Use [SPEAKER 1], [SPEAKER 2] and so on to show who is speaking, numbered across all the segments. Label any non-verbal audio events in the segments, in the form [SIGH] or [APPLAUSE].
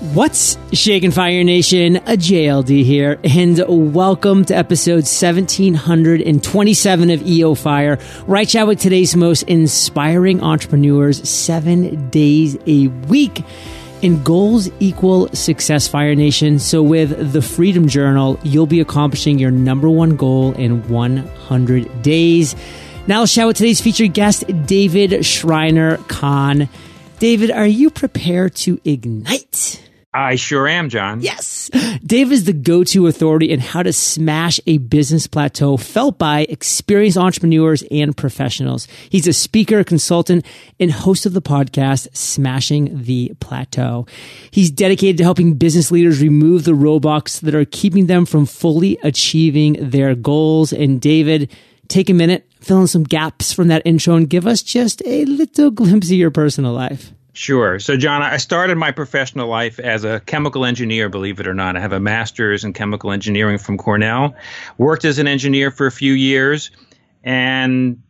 [SPEAKER 1] What's shaking Fire Nation? A JLD here, and welcome to episode 1727 of EO Fire, right chat with today's most inspiring entrepreneurs seven days a week. And goals equal success, Fire Nation. So, with the Freedom Journal, you'll be accomplishing your number one goal in 100 days. Now, chat with today's featured guest, David Shriner Khan. David, are you prepared to ignite?
[SPEAKER 2] I sure am, John.
[SPEAKER 1] Yes. Dave is the go-to authority in how to smash a business plateau felt by experienced entrepreneurs and professionals. He's a speaker, consultant, and host of the podcast Smashing the Plateau. He's dedicated to helping business leaders remove the roadblocks that are keeping them from fully achieving their goals. And David, take a minute, fill in some gaps from that intro and give us just a little glimpse of your personal life.
[SPEAKER 2] Sure. So, John, I started my professional life as a chemical engineer, believe it or not. I have a master's in chemical engineering from Cornell, worked as an engineer for a few years, and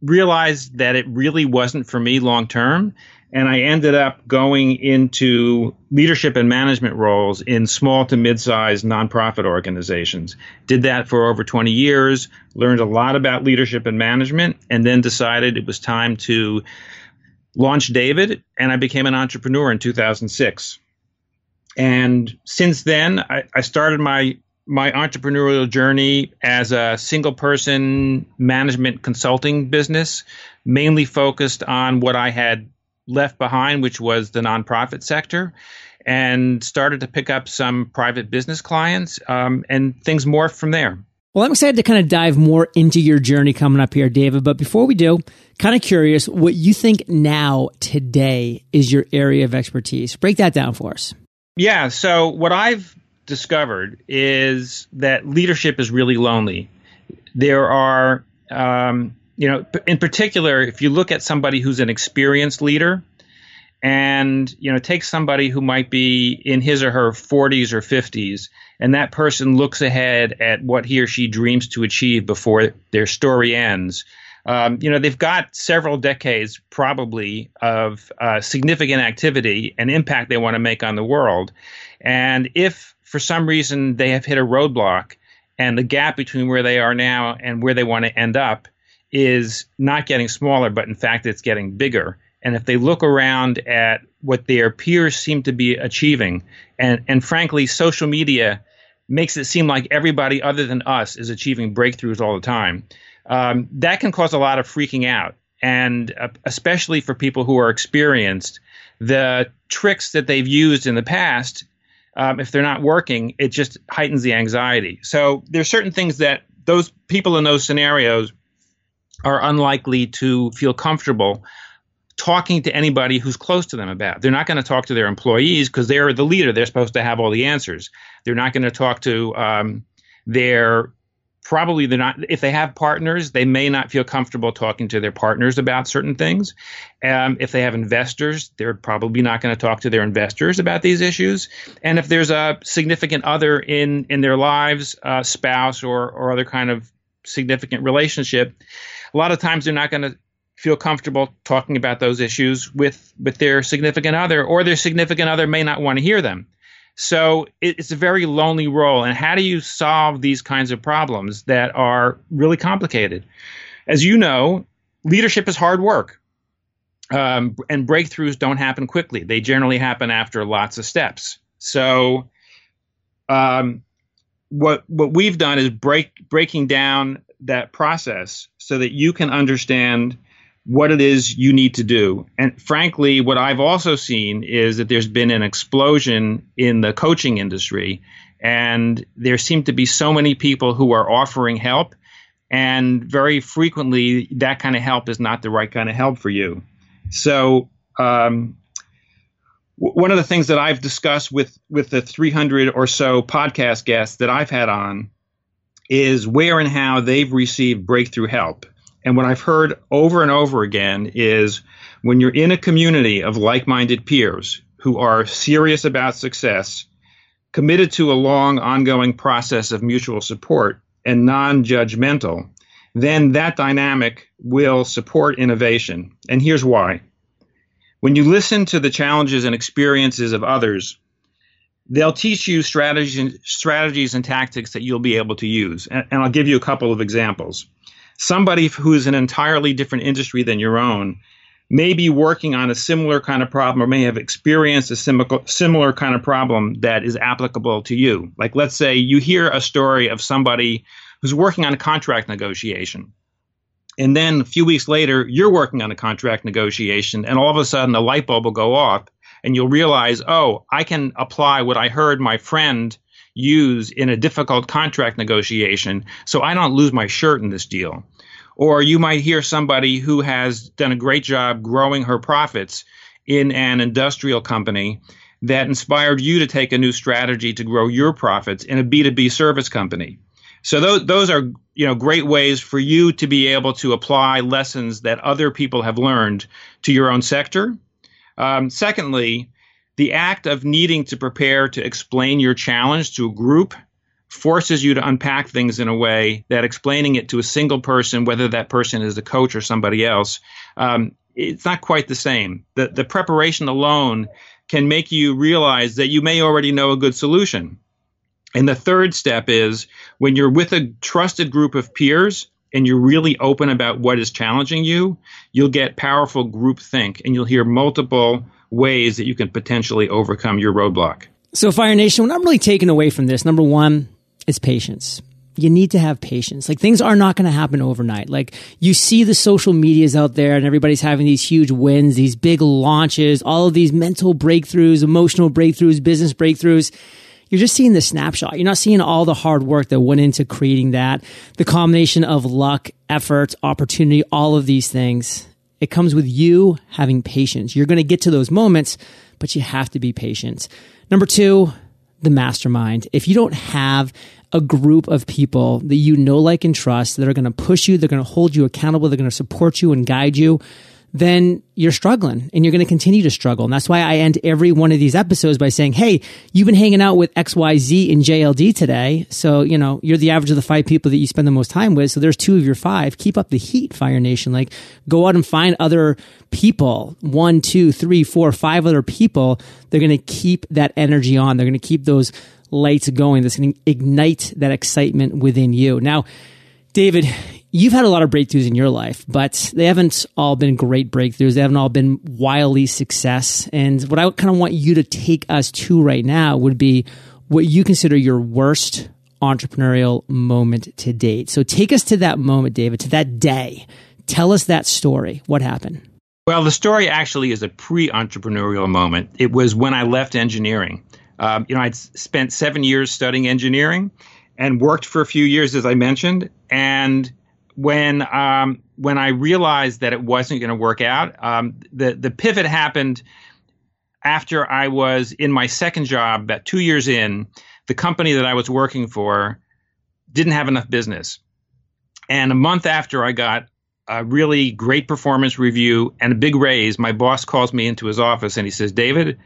[SPEAKER 2] realized that it really wasn't for me long term. And I ended up going into leadership and management roles in small to mid sized nonprofit organizations. Did that for over 20 years, learned a lot about leadership and management, and then decided it was time to launched David, and I became an entrepreneur in 2006. And since then, I, I started my my entrepreneurial journey as a single person management consulting business, mainly focused on what I had left behind, which was the nonprofit sector, and started to pick up some private business clients, um, and things morphed from there.
[SPEAKER 1] Well, I'm excited to kind of dive more into your journey coming up here, David. But before we do, kind of curious what you think now, today, is your area of expertise. Break that down for us.
[SPEAKER 2] Yeah. So, what I've discovered is that leadership is really lonely. There are, um, you know, in particular, if you look at somebody who's an experienced leader, and you know take somebody who might be in his or her 40s or 50s and that person looks ahead at what he or she dreams to achieve before their story ends. Um, you know they've got several decades probably of uh, significant activity and impact they want to make on the world. And if for some reason they have hit a roadblock and the gap between where they are now and where they want to end up is not getting smaller but in fact it's getting bigger and if they look around at what their peers seem to be achieving, and, and frankly, social media makes it seem like everybody other than us is achieving breakthroughs all the time, um, that can cause a lot of freaking out. And uh, especially for people who are experienced, the tricks that they've used in the past, um, if they're not working, it just heightens the anxiety. So there's certain things that those people in those scenarios are unlikely to feel comfortable talking to anybody who's close to them about. They're not going to talk to their employees because they're the leader. They're supposed to have all the answers. They're not going to talk to um, their probably they're not if they have partners they may not feel comfortable talking to their partners about certain things um, if they have investors they're probably not going to talk to their investors about these issues and if there's a significant other in in their lives uh, spouse or or other kind of significant relationship a lot of times they're not going to feel comfortable talking about those issues with with their significant other, or their significant other may not want to hear them. So it's a very lonely role. And how do you solve these kinds of problems that are really complicated? As you know, leadership is hard work. Um, and breakthroughs don't happen quickly. They generally happen after lots of steps. So, um, what what we've done is break breaking down that process so that you can understand what it is you need to do. And frankly, what I've also seen is that there's been an explosion in the coaching industry, and there seem to be so many people who are offering help. And very frequently, that kind of help is not the right kind of help for you. So, um, one of the things that I've discussed with with the 300 or so podcast guests that I've had on is where and how they've received breakthrough help. And what I've heard over and over again is when you're in a community of like minded peers who are serious about success, committed to a long, ongoing process of mutual support, and non judgmental, then that dynamic will support innovation. And here's why. When you listen to the challenges and experiences of others, they'll teach you strategies, strategies and tactics that you'll be able to use. And, and I'll give you a couple of examples. Somebody who's an entirely different industry than your own may be working on a similar kind of problem or may have experienced a similar, similar kind of problem that is applicable to you. Like, let's say you hear a story of somebody who's working on a contract negotiation. And then a few weeks later, you're working on a contract negotiation, and all of a sudden a light bulb will go off, and you'll realize, oh, I can apply what I heard my friend use in a difficult contract negotiation, so I don't lose my shirt in this deal. Or you might hear somebody who has done a great job growing her profits in an industrial company that inspired you to take a new strategy to grow your profits in a B2B service company. So those, those are you know great ways for you to be able to apply lessons that other people have learned to your own sector. Um, secondly, the act of needing to prepare to explain your challenge to a group forces you to unpack things in a way that explaining it to a single person, whether that person is a coach or somebody else, um, it's not quite the same. The, the preparation alone can make you realize that you may already know a good solution. And the third step is when you're with a trusted group of peers and you're really open about what is challenging you, you'll get powerful group think and you'll hear multiple ways that you can potentially overcome your roadblock.
[SPEAKER 1] So, Fire Nation, what I'm really taking away from this, number one, is patience. You need to have patience. Like things are not going to happen overnight. Like you see the social medias out there and everybody's having these huge wins, these big launches, all of these mental breakthroughs, emotional breakthroughs, business breakthroughs you're just seeing the snapshot. You're not seeing all the hard work that went into creating that, the combination of luck, effort, opportunity, all of these things. It comes with you having patience. You're going to get to those moments, but you have to be patient. Number two, the mastermind. If you don't have a group of people that you know, like, and trust that are going to push you, they're going to hold you accountable, they're going to support you and guide you, then you're struggling and you're going to continue to struggle. And that's why I end every one of these episodes by saying, Hey, you've been hanging out with XYZ in JLD today. So, you know, you're the average of the five people that you spend the most time with. So there's two of your five. Keep up the heat, Fire Nation. Like go out and find other people, one, two, three, four, five other people. They're going to keep that energy on. They're going to keep those lights going. That's going to ignite that excitement within you. Now, David, you've had a lot of breakthroughs in your life, but they haven't all been great breakthroughs. They haven't all been wildly success. And what I kind of want you to take us to right now would be what you consider your worst entrepreneurial moment to date. So take us to that moment, David, to that day. Tell us that story. What happened?
[SPEAKER 2] Well, the story actually is a pre entrepreneurial moment. It was when I left engineering. Um, you know, I'd spent seven years studying engineering and worked for a few years, as I mentioned. And when um, when I realized that it wasn't going to work out, um, the the pivot happened after I was in my second job, about two years in. The company that I was working for didn't have enough business, and a month after I got a really great performance review and a big raise, my boss calls me into his office and he says, "David,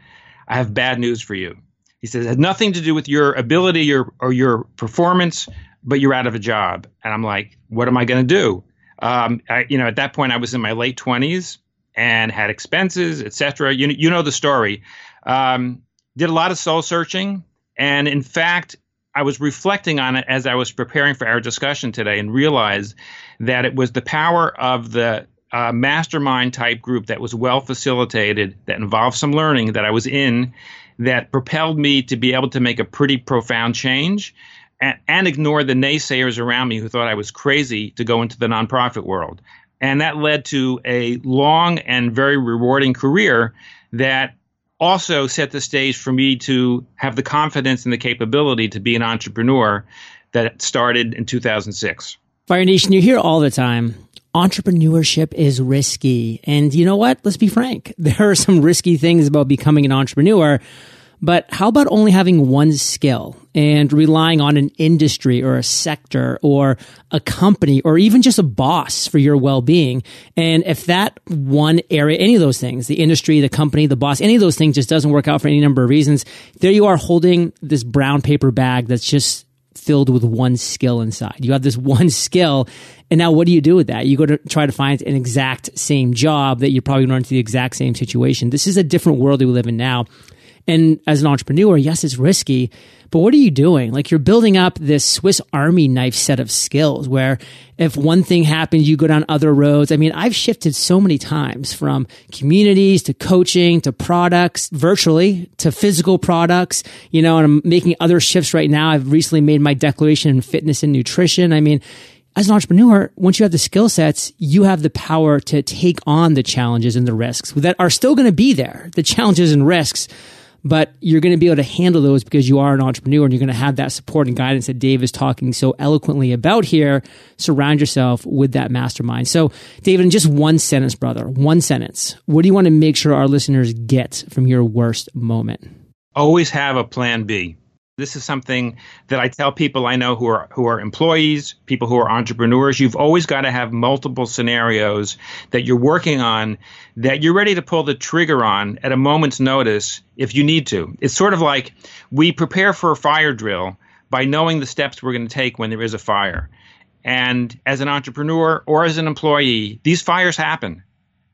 [SPEAKER 2] I have bad news for you." He says, "It has nothing to do with your ability or, or your performance but you're out of a job. And I'm like, what am I going to do? Um, I, you know, at that point, I was in my late 20s and had expenses, etc. You, you know the story. Um, did a lot of soul searching. And in fact, I was reflecting on it as I was preparing for our discussion today and realized that it was the power of the uh, mastermind type group that was well facilitated, that involved some learning that I was in, that propelled me to be able to make a pretty profound change and, and ignore the naysayers around me who thought I was crazy to go into the nonprofit world. And that led to a long and very rewarding career that also set the stage for me to have the confidence and the capability to be an entrepreneur that started in 2006.
[SPEAKER 1] Fire Nation, you hear all the time entrepreneurship is risky. And you know what? Let's be frank. [LAUGHS] There are some risky things about becoming an entrepreneur. But how about only having one skill and relying on an industry or a sector or a company or even just a boss for your well being? And if that one area, any of those things, the industry, the company, the boss, any of those things just doesn't work out for any number of reasons, there you are holding this brown paper bag that's just filled with one skill inside. You have this one skill. And now what do you do with that? You go to try to find an exact same job that you're probably going to run into the exact same situation. This is a different world that we live in now. And as an entrepreneur, yes, it's risky, but what are you doing? Like you're building up this Swiss Army knife set of skills where if one thing happens, you go down other roads. I mean, I've shifted so many times from communities to coaching to products virtually to physical products, you know, and I'm making other shifts right now. I've recently made my declaration in fitness and nutrition. I mean, as an entrepreneur, once you have the skill sets, you have the power to take on the challenges and the risks that are still going to be there. The challenges and risks but you're going to be able to handle those because you are an entrepreneur and you're going to have that support and guidance that Dave is talking so eloquently about here. Surround yourself with that mastermind. So, David, in just one sentence, brother, one sentence, what do you want to make sure our listeners get from your worst moment?
[SPEAKER 2] Always have a plan B. This is something that I tell people I know who are who are employees, people who are entrepreneurs. You've always got to have multiple scenarios that you're working on that you're ready to pull the trigger on at a moment's notice if you need to. It's sort of like we prepare for a fire drill by knowing the steps we're going to take when there is a fire. And as an entrepreneur or as an employee, these fires happen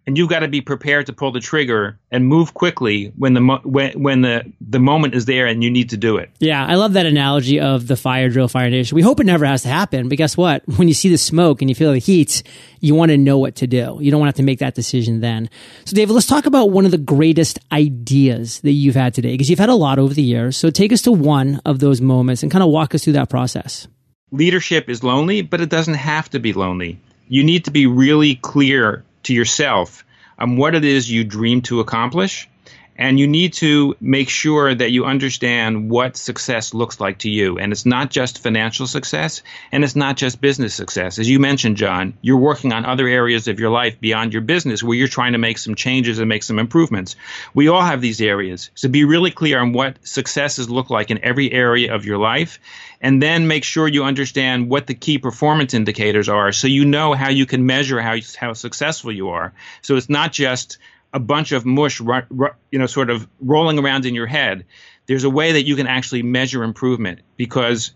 [SPEAKER 2] and you've got to be prepared to pull the trigger and move quickly when the mo- when when the the moment is there and you need to do it.
[SPEAKER 1] Yeah, I love that analogy of the fire drill, fire nation. We hope it never has to happen, but guess what? When you see the smoke and you feel the heat, you want to know what to do. You don't want to have to make that decision then. So, David, let's talk about one of the greatest ideas that you've had today because you've had a lot over the years. So, take us to one of those moments and kind of walk us through that process.
[SPEAKER 2] Leadership is lonely, but it doesn't have to be lonely. You need to be really clear to yourself on what it is you dream to accomplish. And you need to make sure that you understand what success looks like to you. And it's not just financial success and it's not just business success. As you mentioned, John, you're working on other areas of your life beyond your business where you're trying to make some changes and make some improvements. We all have these areas. So be really clear on what successes look like in every area of your life and then make sure you understand what the key performance indicators are so you know how you can measure how, how successful you are. So it's not just a bunch of mush, you know, sort of rolling around in your head. There's a way that you can actually measure improvement because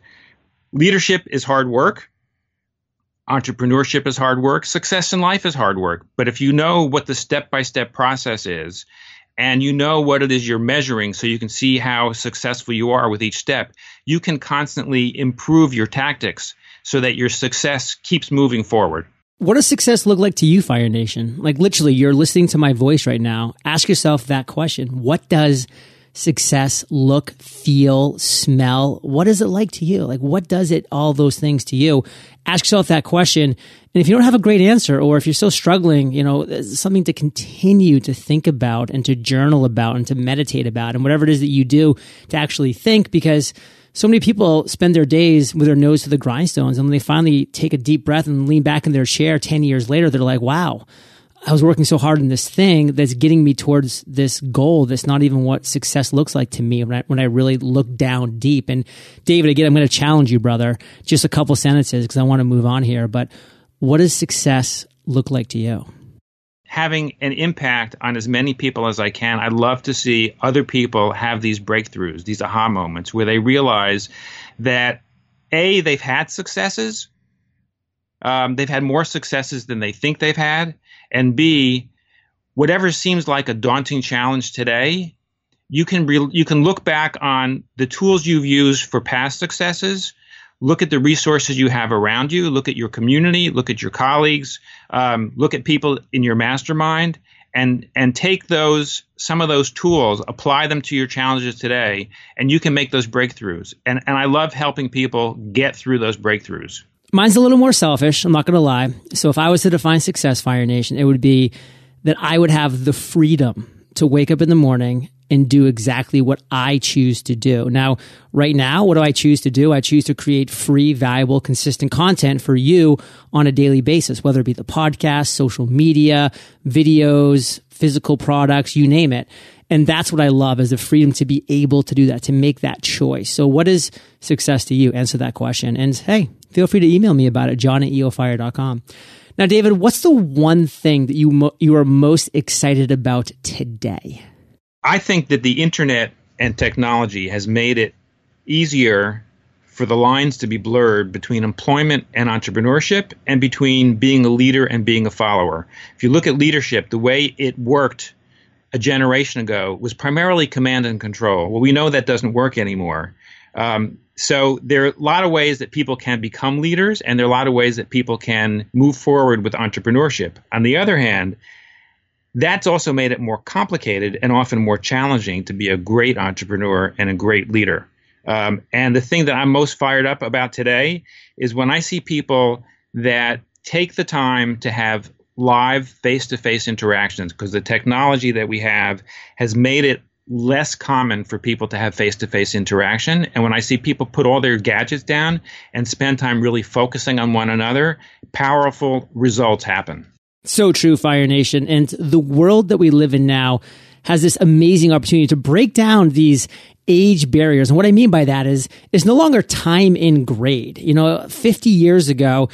[SPEAKER 2] leadership is hard work. Entrepreneurship is hard work. Success in life is hard work. But if you know what the step by step process is and you know what it is you're measuring so you can see how successful you are with each step, you can constantly improve your tactics so that your success keeps moving forward.
[SPEAKER 1] What does success look like to you, Fire Nation? Like literally, you're listening to my voice right now. Ask yourself that question. What does success look, feel, smell? What is it like to you? Like, what does it, all those things to you? Ask yourself that question. And if you don't have a great answer, or if you're still struggling, you know, something to continue to think about and to journal about and to meditate about and whatever it is that you do to actually think because so many people spend their days with their nose to the grindstones. And when they finally take a deep breath and lean back in their chair 10 years later, they're like, wow, I was working so hard in this thing that's getting me towards this goal that's not even what success looks like to me when I, when I really look down deep. And David, again, I'm going to challenge you, brother, just a couple sentences because I want to move on here. But what does success look like to you?
[SPEAKER 2] Having an impact on as many people as I can. I'd love to see other people have these breakthroughs, these aha moments where they realize that A, they've had successes, um, they've had more successes than they think they've had, and B, whatever seems like a daunting challenge today, you can re- you can look back on the tools you've used for past successes look at the resources you have around you, look at your community, look at your colleagues, um, look at people in your mastermind, and and take those some of those tools, apply them to your challenges today, and you can make those breakthroughs. And and I love helping people get through those breakthroughs.
[SPEAKER 1] Mine's a little more selfish. I'm not going to lie. So if I was to define success, Fire Nation, it would be that I would have the freedom to wake up in the morning and do exactly what I choose to do. Now, right now, what do I choose to do? I choose to create free, valuable, consistent content for you on a daily basis, whether it be the podcast, social media, videos, physical products, you name it. And that's what I love is the freedom to be able to do that, to make that choice. So what is success to you? Answer that question. And hey, feel free to email me about it, john at eofire.com. Now, David, what's the one thing that you, mo- you are most excited about today?
[SPEAKER 2] I think that the internet and technology has made it easier for the lines to be blurred between employment and entrepreneurship and between being a leader and being a follower. If you look at leadership, the way it worked a generation ago was primarily command and control. Well, we know that doesn't work anymore. Um, so there are a lot of ways that people can become leaders, and there are a lot of ways that people can move forward with entrepreneurship. On the other hand, that's also made it more complicated and often more challenging to be a great entrepreneur and a great leader. Um, and the thing that I'm most fired up about today is when I see people that take the time to have live face to face interactions because the technology that we have has made it less common for people to have face to face interaction. And when I see people put all their gadgets down and spend time really focusing on one another, powerful results happen.
[SPEAKER 1] So true, Fire Nation. And the world that we live in now has this amazing opportunity to break down these age barriers. And what I mean by that is, it's no longer time in grade. You know, 50 years ago,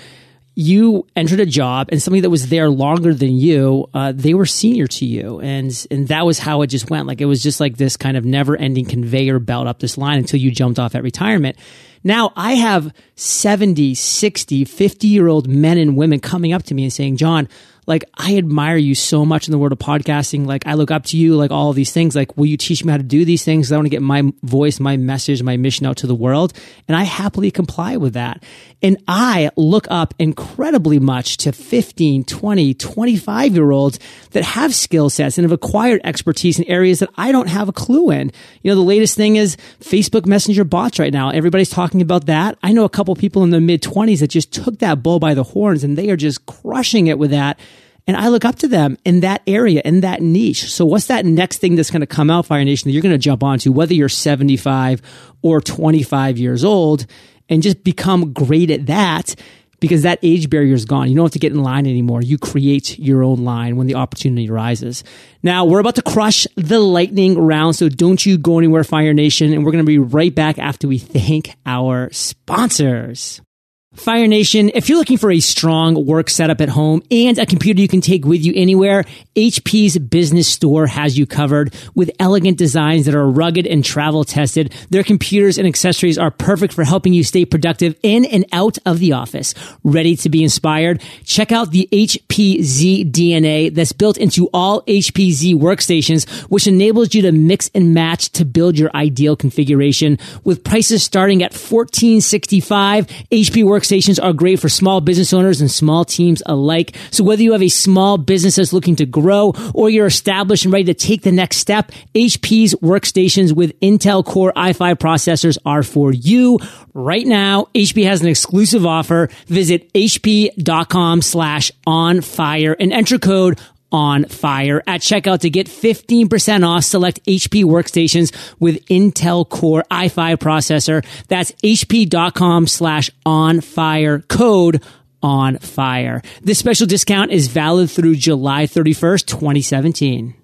[SPEAKER 1] you entered a job and somebody that was there longer than you, uh, they were senior to you. And, and that was how it just went. Like it was just like this kind of never ending conveyor belt up this line until you jumped off at retirement. Now I have 70, 60, 50 year old men and women coming up to me and saying, John, like I admire you so much in the world of podcasting. Like I look up to you, like all these things. Like, will you teach me how to do these things? I want to get my voice, my message, my mission out to the world. And I happily comply with that. And I look up incredibly much to 15, 20, 25 year olds that have skill sets and have acquired expertise in areas that I don't have a clue in. You know, the latest thing is Facebook Messenger bots right now. Everybody's talking about that. I know a couple people in the mid 20s that just took that bull by the horns and they are just crushing it with that. And I look up to them in that area, in that niche. So what's that next thing that's going to come out, Fire Nation, that you're going to jump onto, whether you're 75 or 25 years old and just become great at that because that age barrier is gone. You don't have to get in line anymore. You create your own line when the opportunity arises. Now we're about to crush the lightning round. So don't you go anywhere, Fire Nation. And we're going to be right back after we thank our sponsors. Fire Nation, if you're looking for a strong work setup at home and a computer you can take with you anywhere, HP's business store has you covered with elegant designs that are rugged and travel tested. Their computers and accessories are perfect for helping you stay productive in and out of the office. Ready to be inspired? Check out the HPZ DNA that's built into all HPZ workstations, which enables you to mix and match to build your ideal configuration. With prices starting at 1465, HP Work workstations are great for small business owners and small teams alike. So whether you have a small business that's looking to grow or you're established and ready to take the next step, HP's workstations with Intel Core i5 processors are for you. Right now, HP has an exclusive offer. Visit hp.com slash on fire and enter code on fire at checkout to get 15% off select HP workstations with Intel Core i5 processor. That's hp.com slash on fire code on fire. This special discount is valid through July 31st, 2017.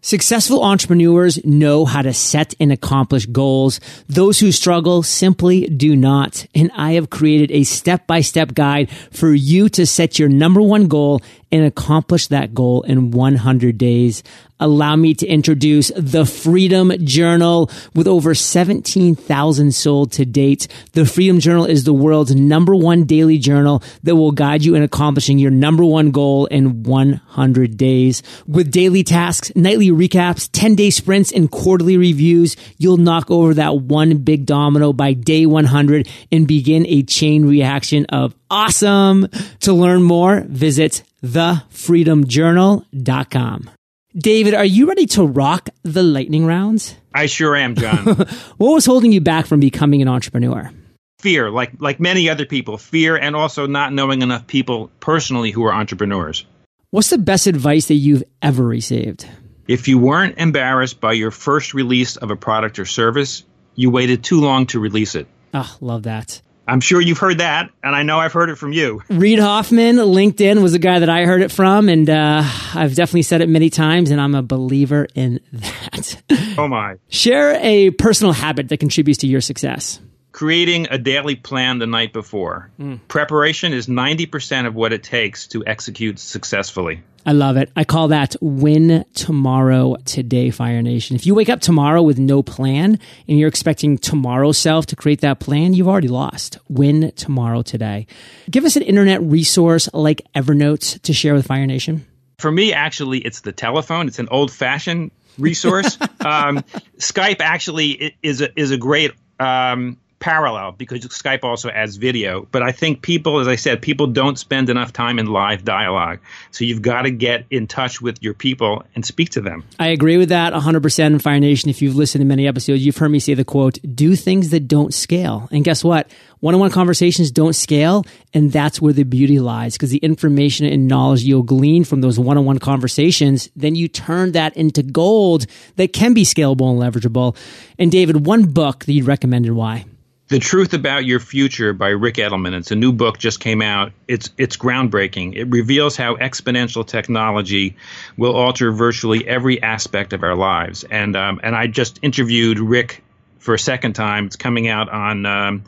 [SPEAKER 1] Successful entrepreneurs know how to set and accomplish goals. Those who struggle simply do not. And I have created a step by step guide for you to set your number one goal and accomplish that goal in 100 days allow me to introduce the Freedom Journal with over 17,000 sold to date. The Freedom Journal is the world's number one daily journal that will guide you in accomplishing your number one goal in 100 days. With daily tasks, nightly recaps, 10 day sprints, and quarterly reviews, you'll knock over that one big domino by day 100 and begin a chain reaction of awesome. To learn more, visit thefreedomjournal.com. David, are you ready to rock the lightning rounds?
[SPEAKER 2] I sure am, John. [LAUGHS]
[SPEAKER 1] what was holding you back from becoming an entrepreneur?
[SPEAKER 2] Fear, like like many other people, fear and also not knowing enough people personally who are entrepreneurs.
[SPEAKER 1] What's the best advice that you've ever received?
[SPEAKER 2] If you weren't embarrassed by your first release of a product or service, you waited too long to release it.
[SPEAKER 1] Oh, love that.
[SPEAKER 2] I'm sure you've heard that, and I know I've heard it from you.
[SPEAKER 1] Reid Hoffman, LinkedIn, was a guy that I heard it from, and uh, I've definitely said it many times, and I'm a believer in [LAUGHS] that.
[SPEAKER 2] Oh, my.
[SPEAKER 1] Share a personal habit that contributes to your success.
[SPEAKER 2] Creating a daily plan the night before. Mm. Preparation is 90% of what it takes to execute successfully.
[SPEAKER 1] I love it. I call that win tomorrow today, Fire Nation. If you wake up tomorrow with no plan and you're expecting tomorrow self to create that plan, you've already lost. Win tomorrow today. Give us an internet resource like Evernote to share with Fire Nation.
[SPEAKER 2] For me, actually, it's the telephone. It's an old fashioned resource. [LAUGHS] um, Skype actually is a, is a great um, parallel because Skype also adds video. But I think people, as I said, people don't spend enough time in live dialogue. So you've got to get in touch with your people and speak to them.
[SPEAKER 1] I agree with that 100% in Fire Nation. If you've listened to many episodes, you've heard me say the quote, do things that don't scale. And guess what? One on one conversations don't scale. And that's where the beauty lies because the information and knowledge you'll glean from those one on one conversations, then you turn that into gold that can be scalable and leverageable. And David, one book that you'd recommend and why?
[SPEAKER 2] The Truth About Your Future by Ric Edelman. It's a new book just came out. It's it's groundbreaking. It reveals how exponential technology will alter virtually every aspect of our lives. And um, and I just interviewed Ric for a second time. It's coming out on um,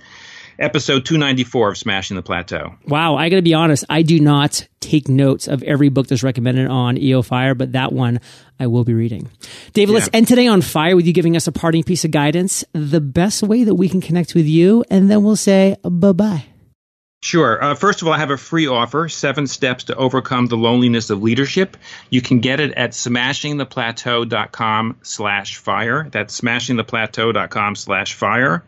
[SPEAKER 2] episode 294 of Smashing the Plateau.
[SPEAKER 1] Wow, I got to be honest, I do not take notes of every book that's recommended on EO Fire, but that one I will be reading. David, yeah. let's end today on fire with you giving us a parting piece of guidance, the best way that we can connect with you, and then we'll say bye bye.
[SPEAKER 2] Sure. Uh, first of all, I have a free offer seven steps to overcome the loneliness of leadership. You can get it at smashingtheplateau.com slash fire. That's smashingtheplateau.com slash fire.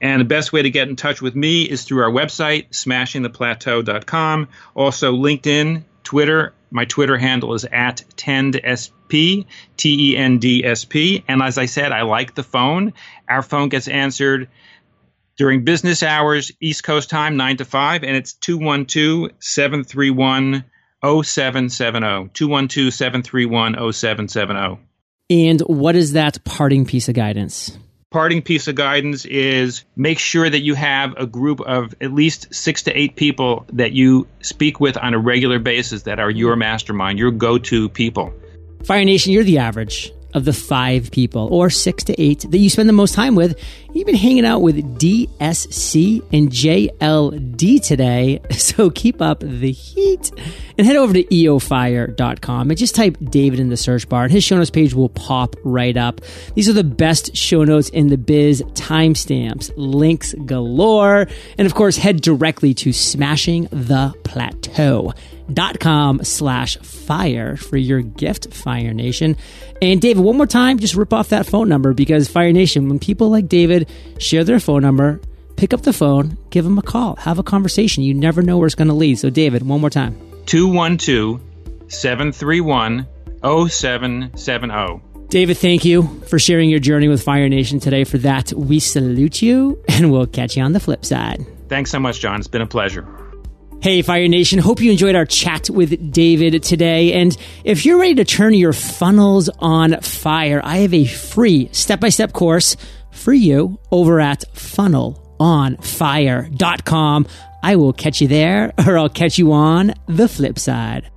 [SPEAKER 2] And the best way to get in touch with me is through our website, smashingtheplateau.com. Also, LinkedIn, Twitter. My Twitter handle is at TendSP, T E N D S P. And as I said, I like the phone. Our phone gets answered during business hours, East Coast time, 9 to 5, and it's 212 731 0770. 212 731 0770.
[SPEAKER 1] And what is that parting piece of guidance?
[SPEAKER 2] parting piece of guidance is make sure that you have a group of at least six to eight people that you speak with on a regular basis that are your mastermind, your go to people.
[SPEAKER 1] Fire Nation, you're the average of the five people or six to eight that you spend the most time with. You've been hanging out with DSC and JLD today. [LAUGHS] So keep up the heat and head over to eofire.com and just type David in the search bar and his show notes page will pop right up. These are the best show notes in the biz, timestamps, links galore. And of course, head directly to smashing the plateau dot com slash fire for your gift, Fire Nation. And David, one more time, just rip off that phone number because Fire Nation, when people like David share their phone number, pick up the phone, give them a call, have a conversation. You never know where it's going to lead. So, David, one more time
[SPEAKER 2] 212 731 0770.
[SPEAKER 1] David, thank you for sharing your journey with Fire Nation today. For that, we salute you [LAUGHS] and we'll catch you on the flip side.
[SPEAKER 2] Thanks so much, John. It's been a pleasure.
[SPEAKER 1] Hey, Fire Nation. Hope you enjoyed our chat with David today. And if you're ready to turn your funnels on fire, I have a free step by step course for you over at funnelonfire.com. I will catch you there or I'll catch you on the flip side.